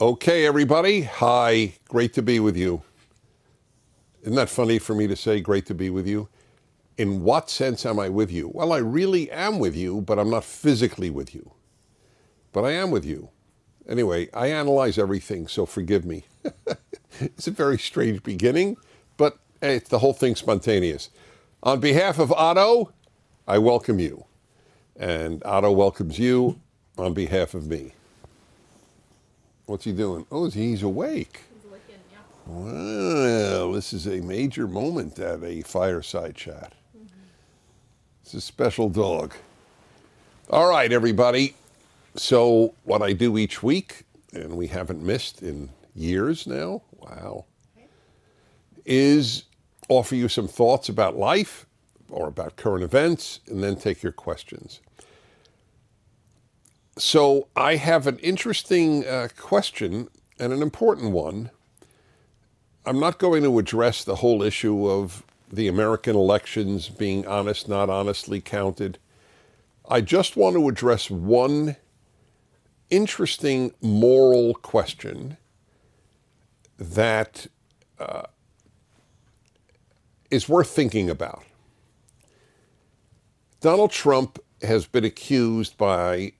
Okay, everybody. Hi. Great to be with you. Isn't that funny for me to say, great to be with you? In what sense am I with you? Well, I really am with you, but I'm not physically with you. But I am with you. Anyway, I analyze everything, so forgive me. it's a very strange beginning, but hey, it's the whole thing spontaneous. On behalf of Otto, I welcome you. And Otto welcomes you on behalf of me. What's he doing? Oh, he's awake. He's yeah. Well, this is a major moment at a fireside chat. It's a special dog. All right, everybody. So, what I do each week, and we haven't missed in years now, wow, is offer you some thoughts about life or about current events, and then take your questions. So, I have an interesting uh, question and an important one. I'm not going to address the whole issue of the American elections being honest, not honestly counted. I just want to address one interesting moral question that uh, is worth thinking about. Donald Trump has been accused by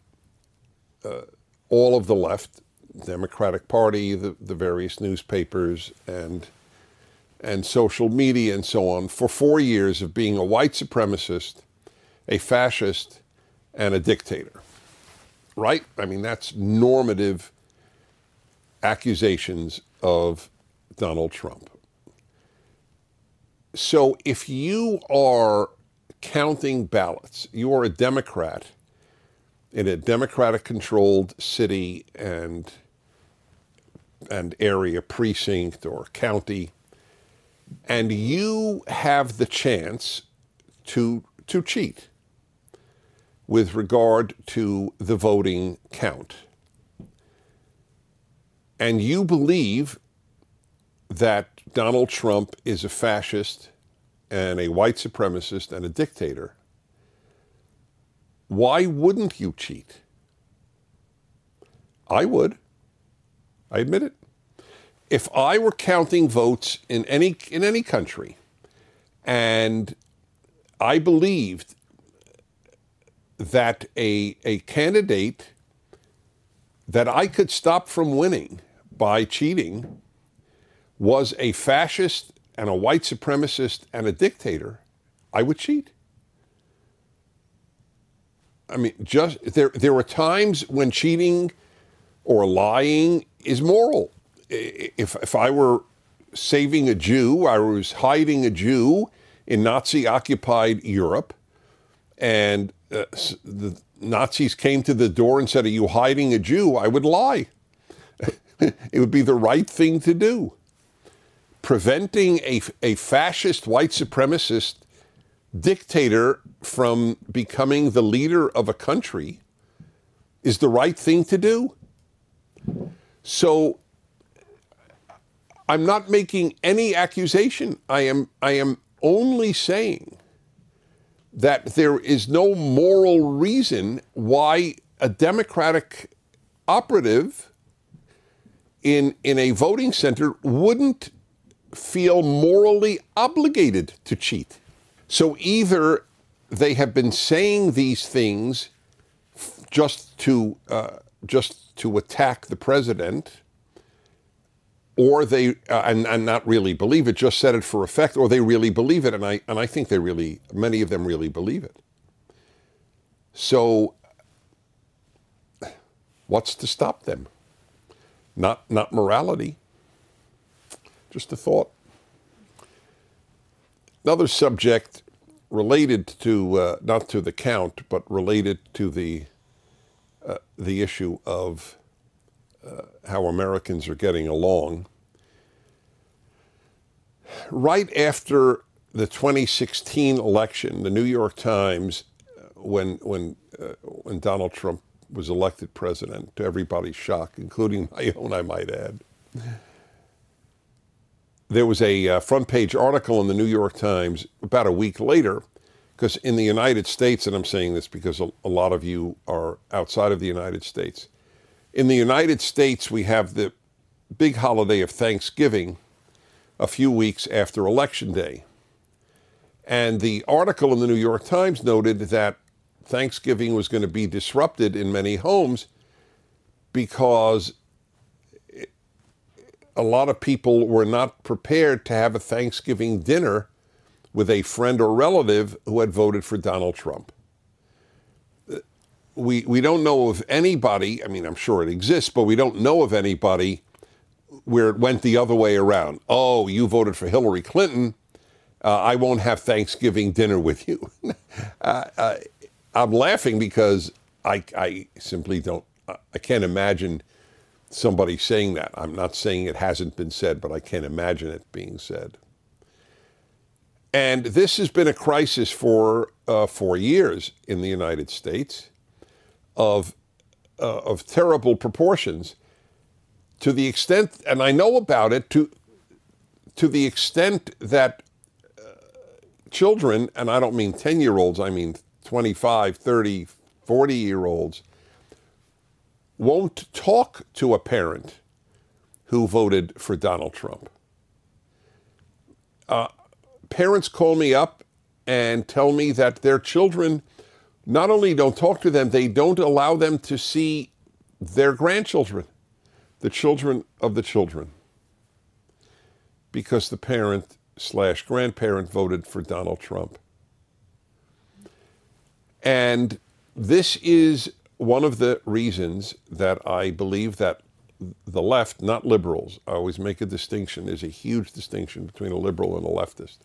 Uh, all of the left, Democratic Party, the, the various newspapers, and and social media and so on for four years of being a white supremacist, a fascist, and a dictator. Right? I mean, that's normative accusations of Donald Trump. So if you are counting ballots, you are a Democrat in a Democratic controlled city and and area precinct or county and you have the chance to to cheat with regard to the voting count. And you believe that Donald Trump is a fascist and a white supremacist and a dictator. Why wouldn't you cheat? I would. I admit it if I were counting votes in any in any country, and I believed that a a candidate that I could stop from winning by cheating was a fascist and a white supremacist and a dictator, I would cheat. I mean, just there there are times when cheating or lying is moral if if I were saving a Jew, I was hiding a Jew in Nazi occupied Europe, and uh, the Nazis came to the door and said, Are you hiding a Jew? I would lie. it would be the right thing to do. Preventing a, a fascist white supremacist dictator from becoming the leader of a country is the right thing to do. So I'm not making any accusation. I am I am only saying that there is no moral reason why a democratic operative in in a voting center wouldn't feel morally obligated to cheat. So either they have been saying these things just to uh, just to attack the president or they uh, and, and not really believe it, just said it for effect, or they really believe it, and I and I think they really, many of them really believe it. So, what's to stop them? Not not morality. Just a thought. Another subject related to uh, not to the count, but related to the uh, the issue of uh, how Americans are getting along. Right after the 2016 election, the New York Times, uh, when when uh, when Donald Trump was elected president, to everybody's shock, including my own, I might add, there was a uh, front page article in the New York Times about a week later, because in the United States, and I'm saying this because a, a lot of you are outside of the United States, In the United States, we have the big holiday of Thanksgiving a few weeks after Election Day. And the article in the New York Times noted that Thanksgiving was going to be disrupted in many homes because a lot of people were not prepared to have a Thanksgiving dinner with a friend or relative who had voted for Donald Trump. We, we don't know of anybody, I mean, I'm sure it exists, but we don't know of anybody where it went the other way around. Oh, you voted for Hillary Clinton. Uh, I won't have Thanksgiving dinner with you. uh, uh, I'm laughing because I, I simply don't, I can't imagine somebody saying that. I'm not saying it hasn't been said, but I can't imagine it being said. And this has been a crisis for uh, four years in the United States of, uh, of terrible proportions to the extent, and I know about it, to, to the extent that uh, children, and I don't mean 10 year olds, I mean 25, 30, 40 year olds, won't talk to a parent who voted for Donald Trump. Uh, parents call me up and tell me that their children not only don't talk to them, they don't allow them to see their grandchildren, the children of the children, because the parent slash grandparent voted for Donald Trump. And this is one of the reasons that I believe that the left, not liberals, I always make a distinction. There's a huge distinction between a liberal and a leftist.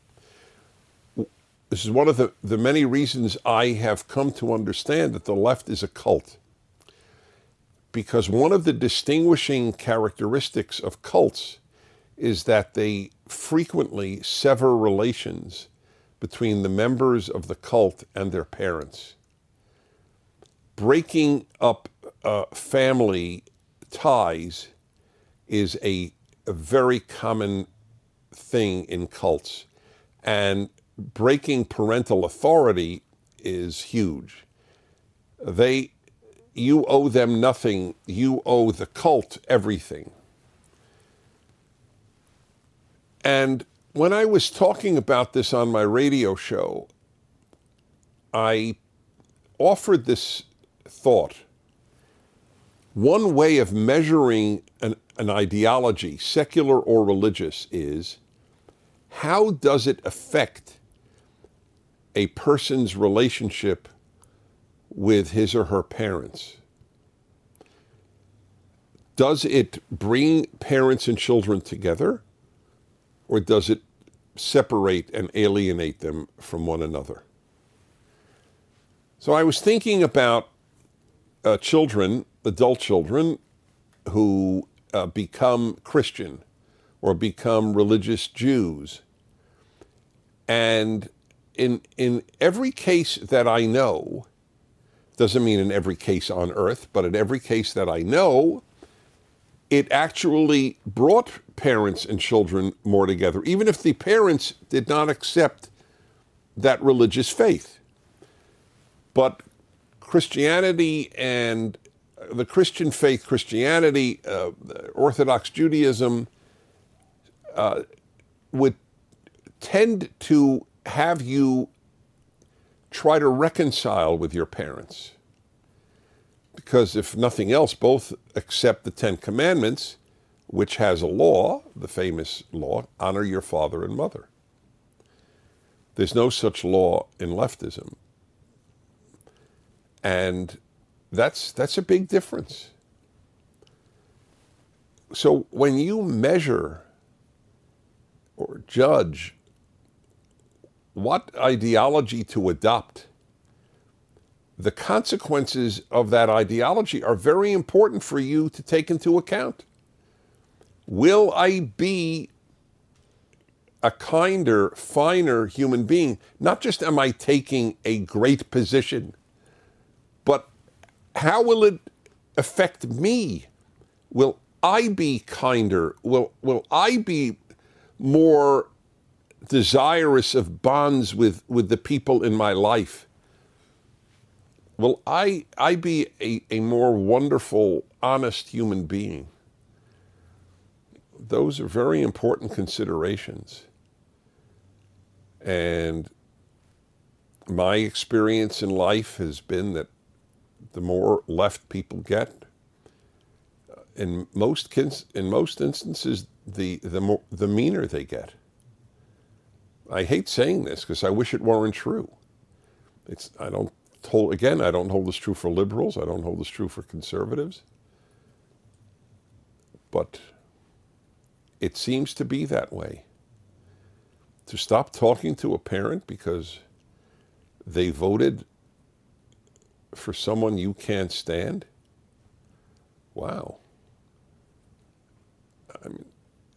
This is one of the, the many reasons I have come to understand that the left is a cult. Because one of the distinguishing characteristics of cults is that they frequently sever relations between the members of the cult and their parents breaking up uh, family ties is a, a very common thing in cults. And breaking parental authority is huge. They, you owe them nothing. You owe the cult everything. And when I was talking about this on my radio show, I offered this thought. One way of measuring an, an ideology, secular or religious, is how does it affect a person's relationship with his or her parents? Does it bring parents and children together, or does it separate and alienate them from one another? So I was thinking about uh, children, adult children, who uh, become Christian or become religious Jews. And in, in every case that I know, doesn't mean in every case on earth, but in every case that I know, it actually brought parents and children more together, even if the parents did not accept that religious faith. But Christianity and the Christian faith, Christianity, uh, Orthodox Judaism, uh, would tend to have you try to reconcile with your parents. Because if nothing else, both accept the Ten Commandments, which has a law, the famous law honor your father and mother. There's no such law in leftism. And that's, that's a big difference. So when you measure or judge what ideology to adopt, the consequences of that ideology are very important for you to take into account. Will I be a kinder, finer human being? Not just am I taking a great position how will it affect me? Will I be kinder? Will, will I be more desirous of bonds with, with the people in my life? will I, I be a, a more wonderful, honest human being? Those are very important considerations. And my experience in life has been that the more left people get, uh, in most in most instances, the the more the meaner they get. I hate saying this because I wish it weren't true. It's I don't hold again. I don't hold this true for liberals. I don't hold this true for conservatives. But it seems to be that way. To stop talking to a parent because they voted for someone you can't stand? Wow. I mean,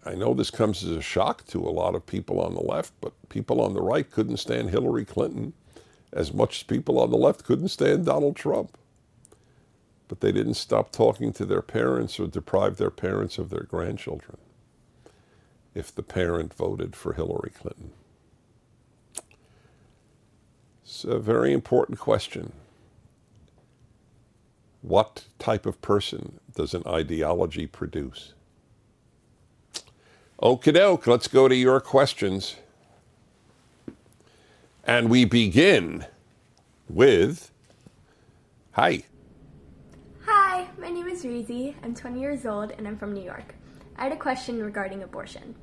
I know this comes as a shock to a lot of people on the left, but people on the right couldn't stand Hillary Clinton as much as people on the left couldn't stand Donald Trump. But they didn't stop talking to their parents or deprive their parents of their grandchildren if the parent voted for Hillary Clinton. It's a very important question. What type of person does an ideology produce? Okie doke, let's go to your questions. And we begin with Hi. Hi, my name is Reezy. I'm 20 years old and I'm from New York. I had a question regarding abortion.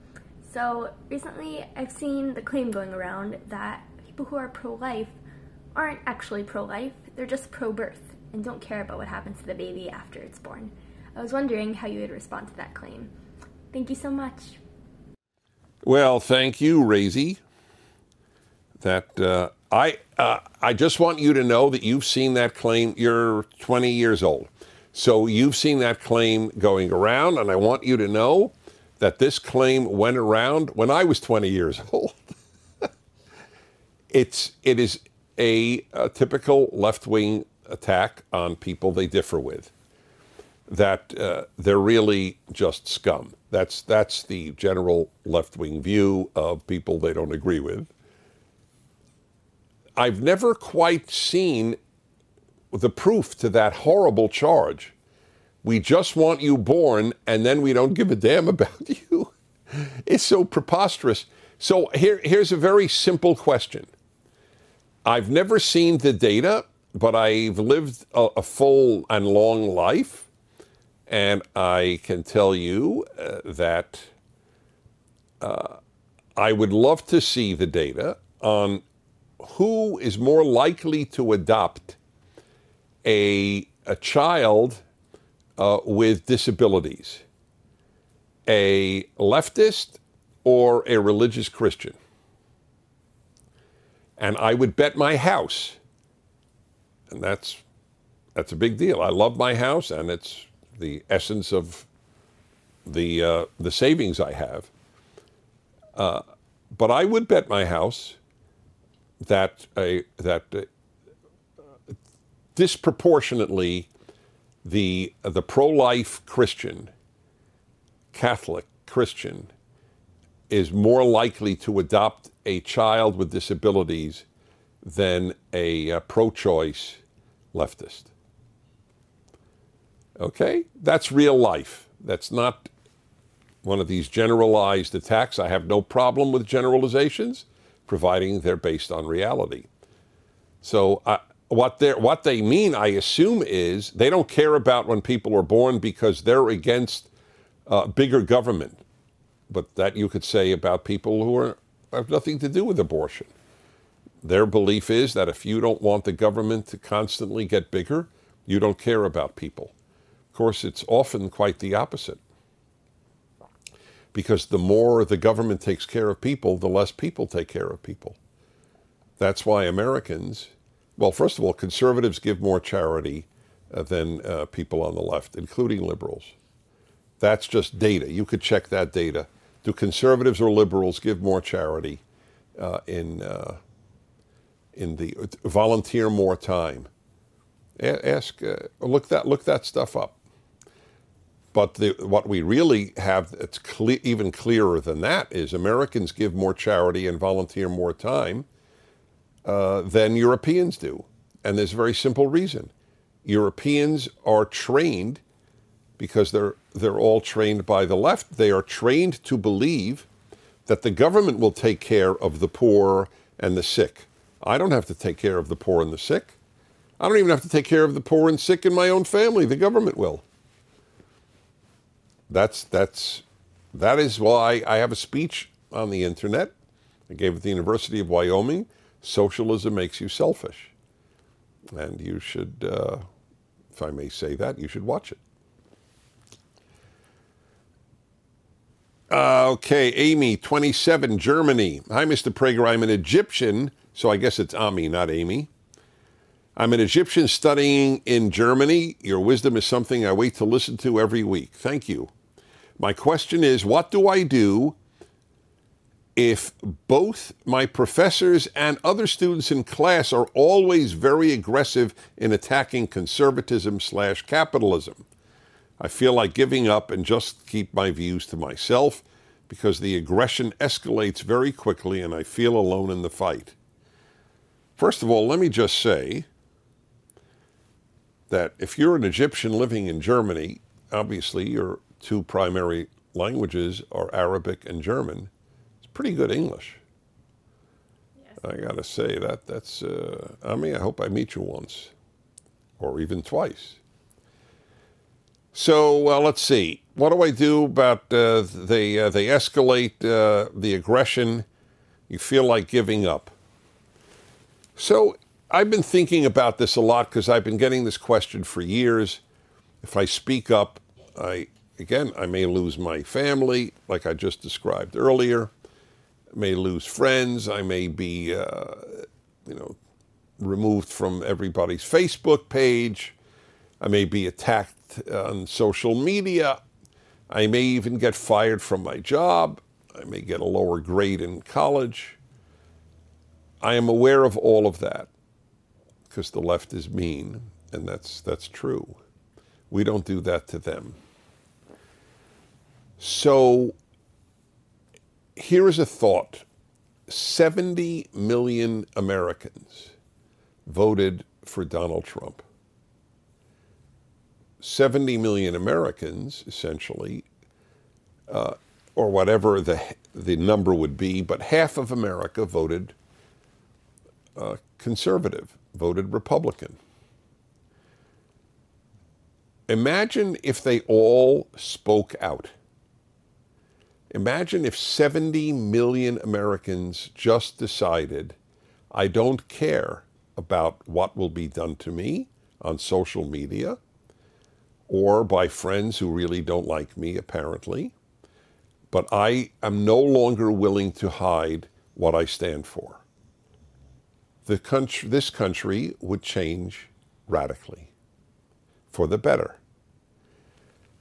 So, recently I've seen the claim going around that people who are pro life aren't actually pro life, they're just pro birth and don't care about what happens to the baby after it's born. I was wondering how you would respond to that claim. Thank you so much. Well, thank you, Razy. That uh, I uh, I just want you to know that you've seen that claim. You're 20 years old, so you've seen that claim going around, and I want you to know that this claim went around when I was 20 years old. it's it is a, a typical left wing attack on people they differ with. That uh, they're really just scum. That's that's the general left wing view of people they don't agree with. I've never quite seen the proof to that horrible charge. We just want you born, and then we don't give a damn about you. It's so preposterous. So here, here's a very simple question I've never seen the data, but I've lived a, a full and long life. And I can tell you uh, that uh, I would love to see the data on who is more likely to adopt a, a child uh, with disabilities, a leftist or a religious Christian and I would bet my house. And that's that's a big deal. I love my house, and it's the essence of the uh, the savings I have. Uh, but I would bet my house that a that uh, disproportionately the the pro life Christian, Catholic Christian, is more likely to adopt a child with disabilities than a, a pro choice leftist. Okay? That's real life. That's not one of these generalized attacks. I have no problem with generalizations, providing they're based on reality. So, uh, what, they what they mean, I assume, is they don't care about when people are born because they're against uh, bigger government. But that you could say about people who are have nothing to do with abortion. Their belief is that if you don't want the government to constantly get bigger, you don't care about people. Of course, it's often quite the opposite. Because the more the government takes care of people, the less people take care of people. That's why Americans, well, first of all, conservatives give more charity uh, than uh, people on the left, including liberals. That's just data. You could check that data do conservatives or liberals give more charity uh, in uh, in the volunteer more time? Ask uh, look that look that stuff up. But the, what we really have that's even clearer than that is Americans give more charity and volunteer more time uh, than Europeans do. And there's a very simple reason. Europeans are trained because they're they're all trained by the left. They are trained to believe that the government will take care of the poor and the sick. I don't have to take care of the poor and the sick. I don't even have to take care of the poor and sick in my own family. The government will. That's that's that is why I have a speech on the internet. I gave it at the University of Wyoming. Socialism makes you selfish, and you should, uh, if I may say that, you should watch it. Uh, okay, Amy, 27, Germany. Hi, Mr. Prager. I'm an Egyptian, so I guess it's Ami, not Amy. I'm an Egyptian studying in Germany. Your wisdom is something I wait to listen to every week. Thank you. My question is what do I do if both my professors and other students in class are always very aggressive in attacking conservatism slash capitalism? I feel like giving up and just keep my views to myself because the aggression escalates very quickly and I feel alone in the fight. First of all, let me just say that if you're an Egyptian living in Germany, obviously your two primary languages are Arabic and German. It's pretty good English. Yes. I got to say that that's. Uh, I mean, I hope I meet you once, or even twice. So well, let's see. What do I do about uh, they uh, they escalate uh, the aggression? You feel like giving up. So I've been thinking about this a lot because I've been getting this question for years. If I speak up, I again I may lose my family, like I just described earlier. I may lose friends. I may be, uh, you know, removed from everybody's Facebook page. I may be attacked on social media. I may even get fired from my job. I may get a lower grade in college. I am aware of all of that because the left is mean, and that's, that's true. We don't do that to them. So here is a thought 70 million Americans voted for Donald Trump. 70 million Americans, essentially, uh, or whatever the, the number would be, but half of America voted uh, conservative, voted Republican. Imagine if they all spoke out. Imagine if 70 million Americans just decided, I don't care about what will be done to me on social media or by friends who really don't like me, apparently. But I am no longer willing to hide what I stand for. The country, this country would change radically for the better.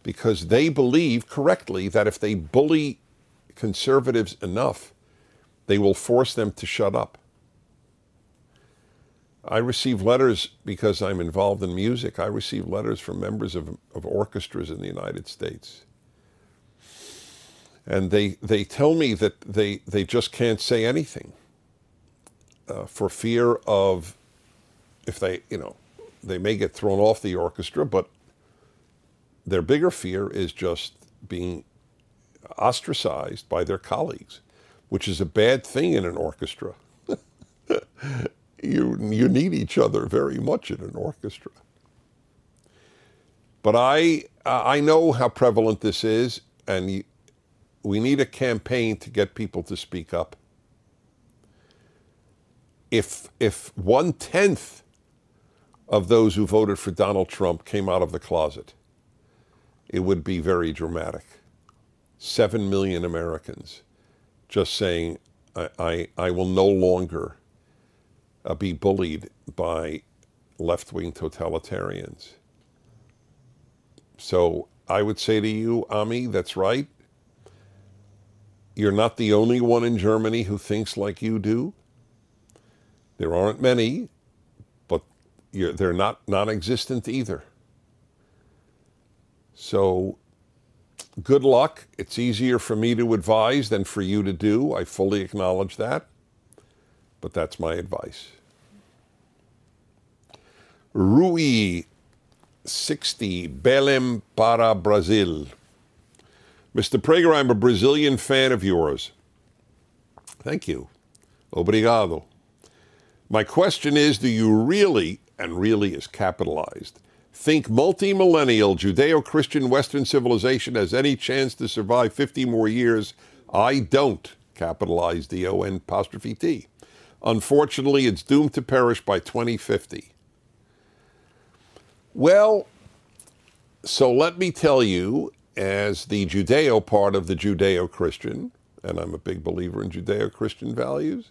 Because they believe correctly that if they bully conservatives enough, they will force them to shut up. I receive letters because I'm involved in music. I receive letters from members of, of orchestras in the United States. And they, they tell me that they, they just can't say anything uh, for fear of if they, you know, they may get thrown off the orchestra, but their bigger fear is just being ostracized by their colleagues, which is a bad thing in an orchestra. you, you need each other very much in an orchestra. But I, I know how prevalent this is, and you, we need a campaign to get people to speak up. If, if one tenth of those who voted for Donald Trump came out of the closet, it would be very dramatic. Seven million Americans just saying, I, I, I will no longer uh, be bullied by left wing totalitarians. So I would say to you, Ami, that's right. You're not the only one in Germany who thinks like you do. There aren't many, but they're not non existent either. So good luck. It's easier for me to advise than for you to do. I fully acknowledge that. But that's my advice. Rui 60, Belém para Brazil. Mr. Prager, I'm a Brazilian fan of yours. Thank you. Obrigado. My question is do you really, and really is capitalized, think multi-millennial Judeo-Christian Western civilization has any chance to survive 50 more years? I don't, capitalize D-O-N apostrophe T. Unfortunately, it's doomed to perish by 2050. Well, so let me tell you, as the Judeo part of the Judeo Christian, and I'm a big believer in Judeo Christian values,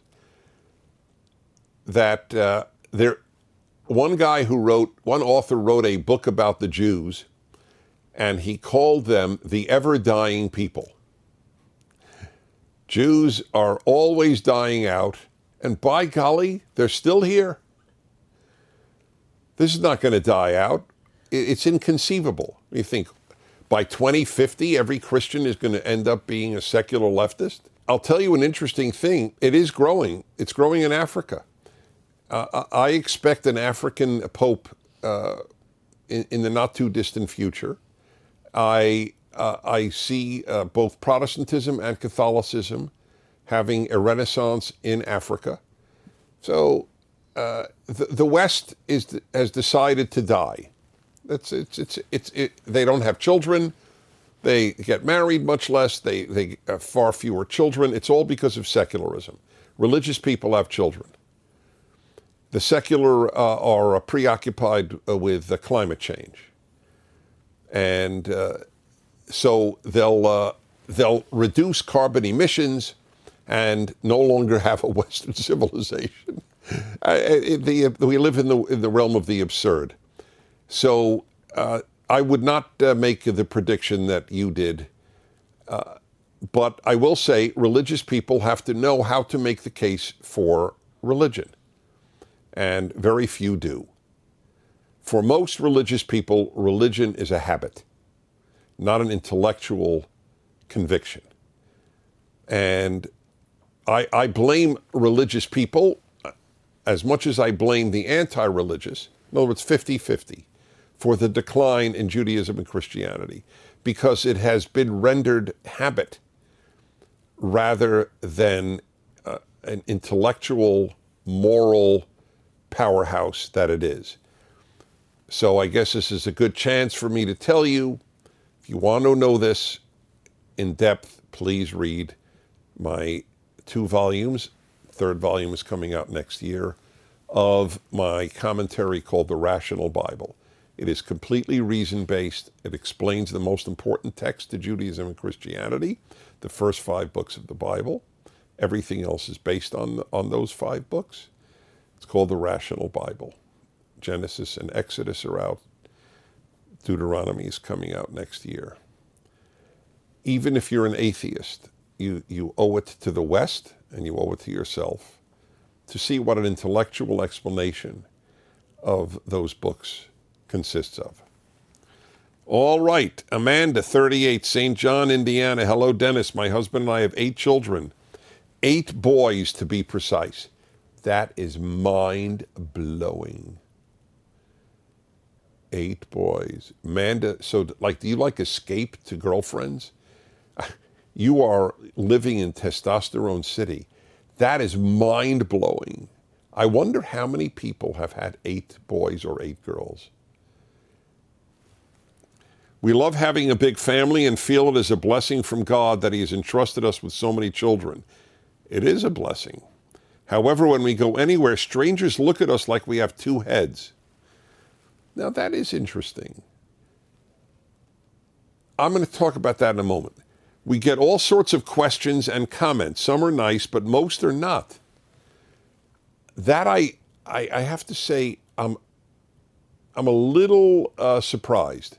that uh, there, one guy who wrote, one author wrote a book about the Jews, and he called them the ever dying people. Jews are always dying out, and by golly, they're still here. This is not going to die out. It's inconceivable. You think by 2050, every Christian is going to end up being a secular leftist? I'll tell you an interesting thing. It is growing. It's growing in Africa. Uh, I expect an African pope uh, in, in, the not too distant future. I uh, I see uh, both Protestantism and Catholicism having a renaissance in Africa. So uh, the, the West is has decided to die. It's it's it's it, they don't have children. They get married much less. They they have far fewer children. It's all because of secularism. Religious people have children. The secular uh, are preoccupied uh, with climate change, and uh, so they'll uh, they'll reduce carbon emissions and no longer have a Western civilization. Uh, the, we live in the in the realm of the absurd. So uh, I would not uh, make the prediction that you did. Uh, but I will say religious people have to know how to make the case for religion. And very few do. For most religious people, religion is a habit, not an intellectual conviction. And I, I blame religious people uh, as much as I blame the anti religious. In other words, 50 50 for the decline in Judaism and Christianity because it has been rendered habit rather than uh, an intellectual, moral powerhouse that it is. So I guess this is a good chance for me to tell you if you want to know this in depth, please read my two volumes. Third volume is coming out next year of my commentary called The Rational Bible. It is completely reason based. It explains the most important text to Judaism and Christianity, the first five books of the Bible. Everything else is based on, on those five books. It's called the Rational Bible. Genesis and Exodus are out. Deuteronomy is coming out next year. Even if you're an atheist, you, you owe it to the West and you owe it to yourself to see what an intellectual explanation of those books consists of. All right, Amanda, 38, St. John, Indiana. Hello, Dennis. My husband and I have eight children, eight boys to be precise. That is mind blowing. Eight boys. Amanda, so like, do you like escape to girlfriends? You are living in testosterone city. That is mind blowing. I wonder how many people have had eight boys or eight girls. We love having a big family and feel it is a blessing from God that He has entrusted us with so many children. It is a blessing. However, when we go anywhere, strangers look at us like we have two heads. Now, that is interesting. I'm going to talk about that in a moment. We get all sorts of questions and comments. Some are nice, but most are not. That I, I, I have to say, I'm, I'm a little uh, surprised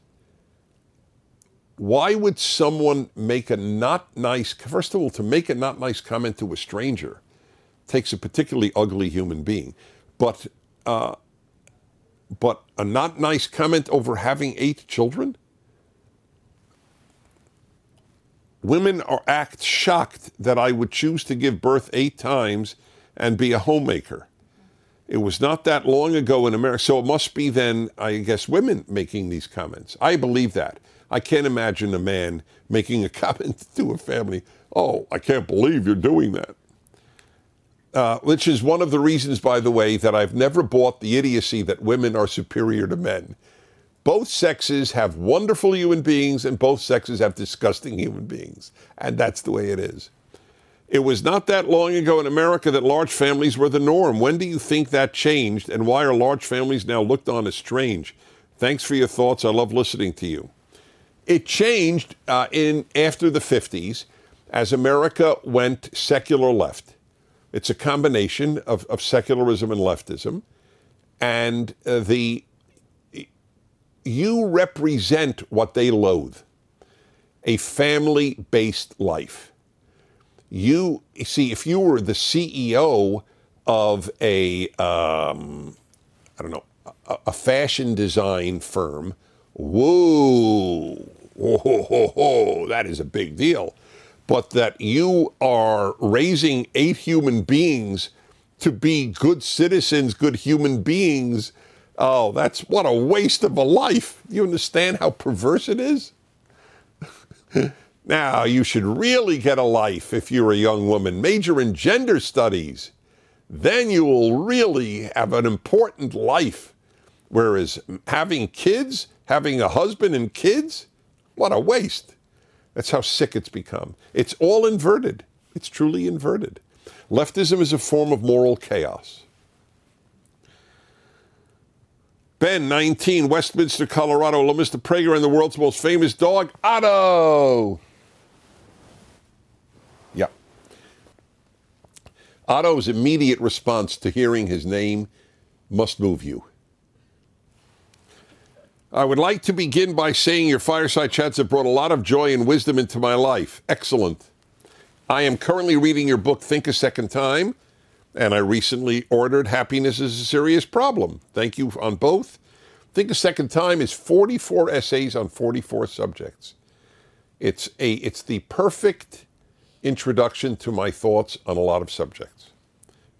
why would someone make a not nice, first of all, to make a not nice comment to a stranger takes a particularly ugly human being, but, uh, but a not nice comment over having eight children? Women are act shocked that I would choose to give birth eight times and be a homemaker. It was not that long ago in America. So it must be then, I guess, women making these comments. I believe that. I can't imagine a man making a comment to a family, oh, I can't believe you're doing that. Uh, which is one of the reasons, by the way, that I've never bought the idiocy that women are superior to men. Both sexes have wonderful human beings, and both sexes have disgusting human beings. And that's the way it is. It was not that long ago in America that large families were the norm. When do you think that changed, and why are large families now looked on as strange? Thanks for your thoughts. I love listening to you. It changed uh, in after the 50s as America went secular left. It's a combination of, of secularism and leftism, and uh, the you represent what they loathe a family based life you see if you were the CEO of a um, I don't know a, a, fashion design firm, whoa, whoa, whoa, whoa, that is a big deal. But that you are raising eight human beings to be good citizens, good human beings. Oh, that's what a waste of a life. You understand how perverse it is? Now, you should really get a life if you're a young woman. Major in gender studies. Then you will really have an important life. Whereas having kids, having a husband and kids, what a waste. That's how sick it's become. It's all inverted. It's truly inverted. Leftism is a form of moral chaos. Ben, 19, Westminster, Colorado. Hello, Mr. Prager and the world's most famous dog, Otto. Yeah. Otto's immediate response to hearing his name must move you. I would like to begin by saying your fireside chats have brought a lot of joy and wisdom into my life. Excellent. I am currently reading your book, Think a Second Time, and I recently ordered Happiness is a Serious Problem. Thank you on both. Think a Second Time is 44 essays on 44 subjects. It's, a, it's the perfect introduction to my thoughts on a lot of subjects.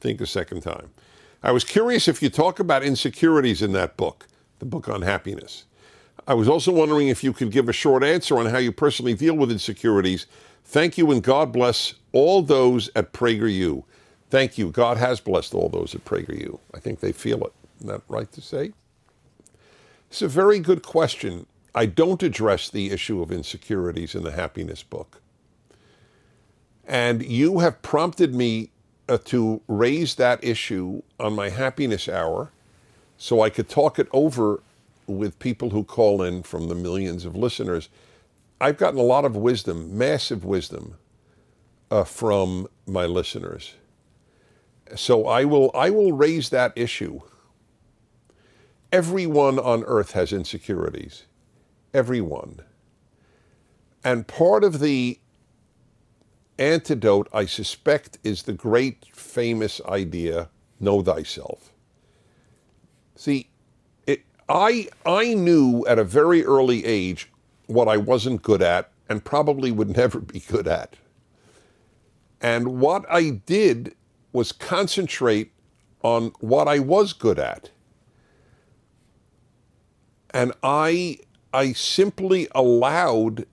Think a second time. I was curious if you talk about insecurities in that book, the book on happiness. I was also wondering if you could give a short answer on how you personally deal with insecurities. Thank you and God bless all those at PragerU. Thank you. God has blessed all those at PragerU. I think they feel it. Isn't that right to say? It's a very good question. I don't address the issue of insecurities in the happiness book. And you have prompted me uh, to raise that issue on my happiness hour so I could talk it over with people who call in from the millions of listeners. I've gotten a lot of wisdom, massive wisdom, uh, from my listeners. So I will, I will raise that issue. Everyone on earth has insecurities. Everyone. And part of the antidote, I suspect, is the great famous idea know thyself. See, it, I, I knew at a very early age what I wasn't good at and probably would never be good at. And what I did was concentrate on what I was good at. And I, I simply allowed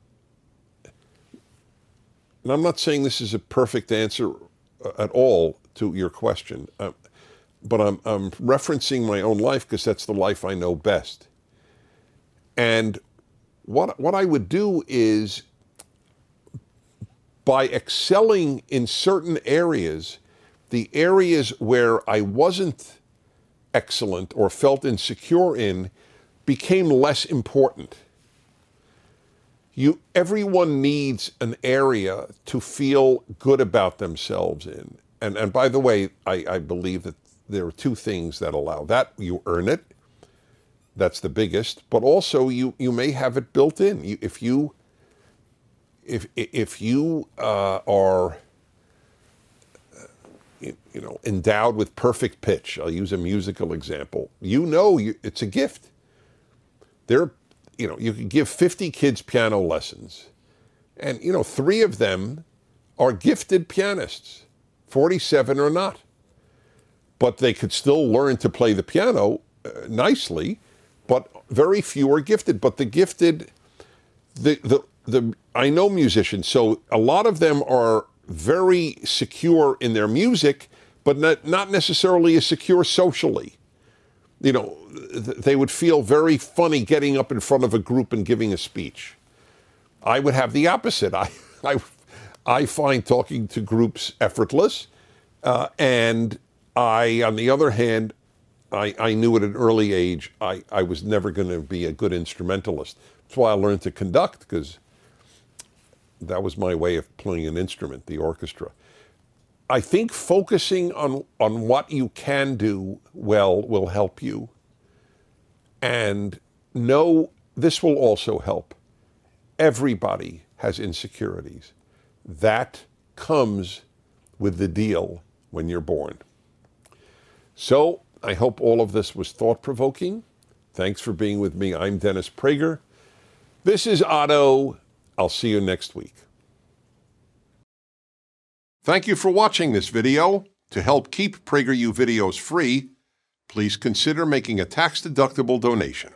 and I'm not saying this is a perfect answer uh, at all to your question, uh, but I'm, I'm referencing my own life because that's the life I know best. And what, what I would do is by excelling in certain areas, the areas where I wasn't excellent or felt insecure in became less important you everyone needs an area to feel good about themselves in. And and by the way, I, I believe that there are two things that allow that. You earn it. That's the biggest. But also you you may have it built in. You, if you if if you uh, are you, know endowed with perfect pitch, I'll use a musical example. You know you, it's a gift. There you know, you could give 50 kids piano lessons, and, you know, three of them are gifted pianists, 47 or not. but they could still learn to play the piano uh, nicely. But very few are gifted. But the gifted, the the the I know musicians, so a lot of them are very secure in their music, but not not necessarily as secure socially. You know, th- they would feel very funny getting up in front of a group and giving a speech. I would have the opposite. I I I find talking to groups effortless, uh, and I, on the other hand, I, I knew at an early age I, I was never going to be a good instrumentalist. That's why I learned to conduct because that was my way of playing an instrument, the orchestra. I think focusing on, on what you can do well will help you. And know this will also help. Everybody has insecurities. That comes with the deal when you're born. So I hope all of this was thought provoking. Thanks for being with me. I'm Dennis Prager. This is Otto. I'll see you next week. Thank you for watching this video. To help keep PragerU videos free, please consider making a tax-deductible donation.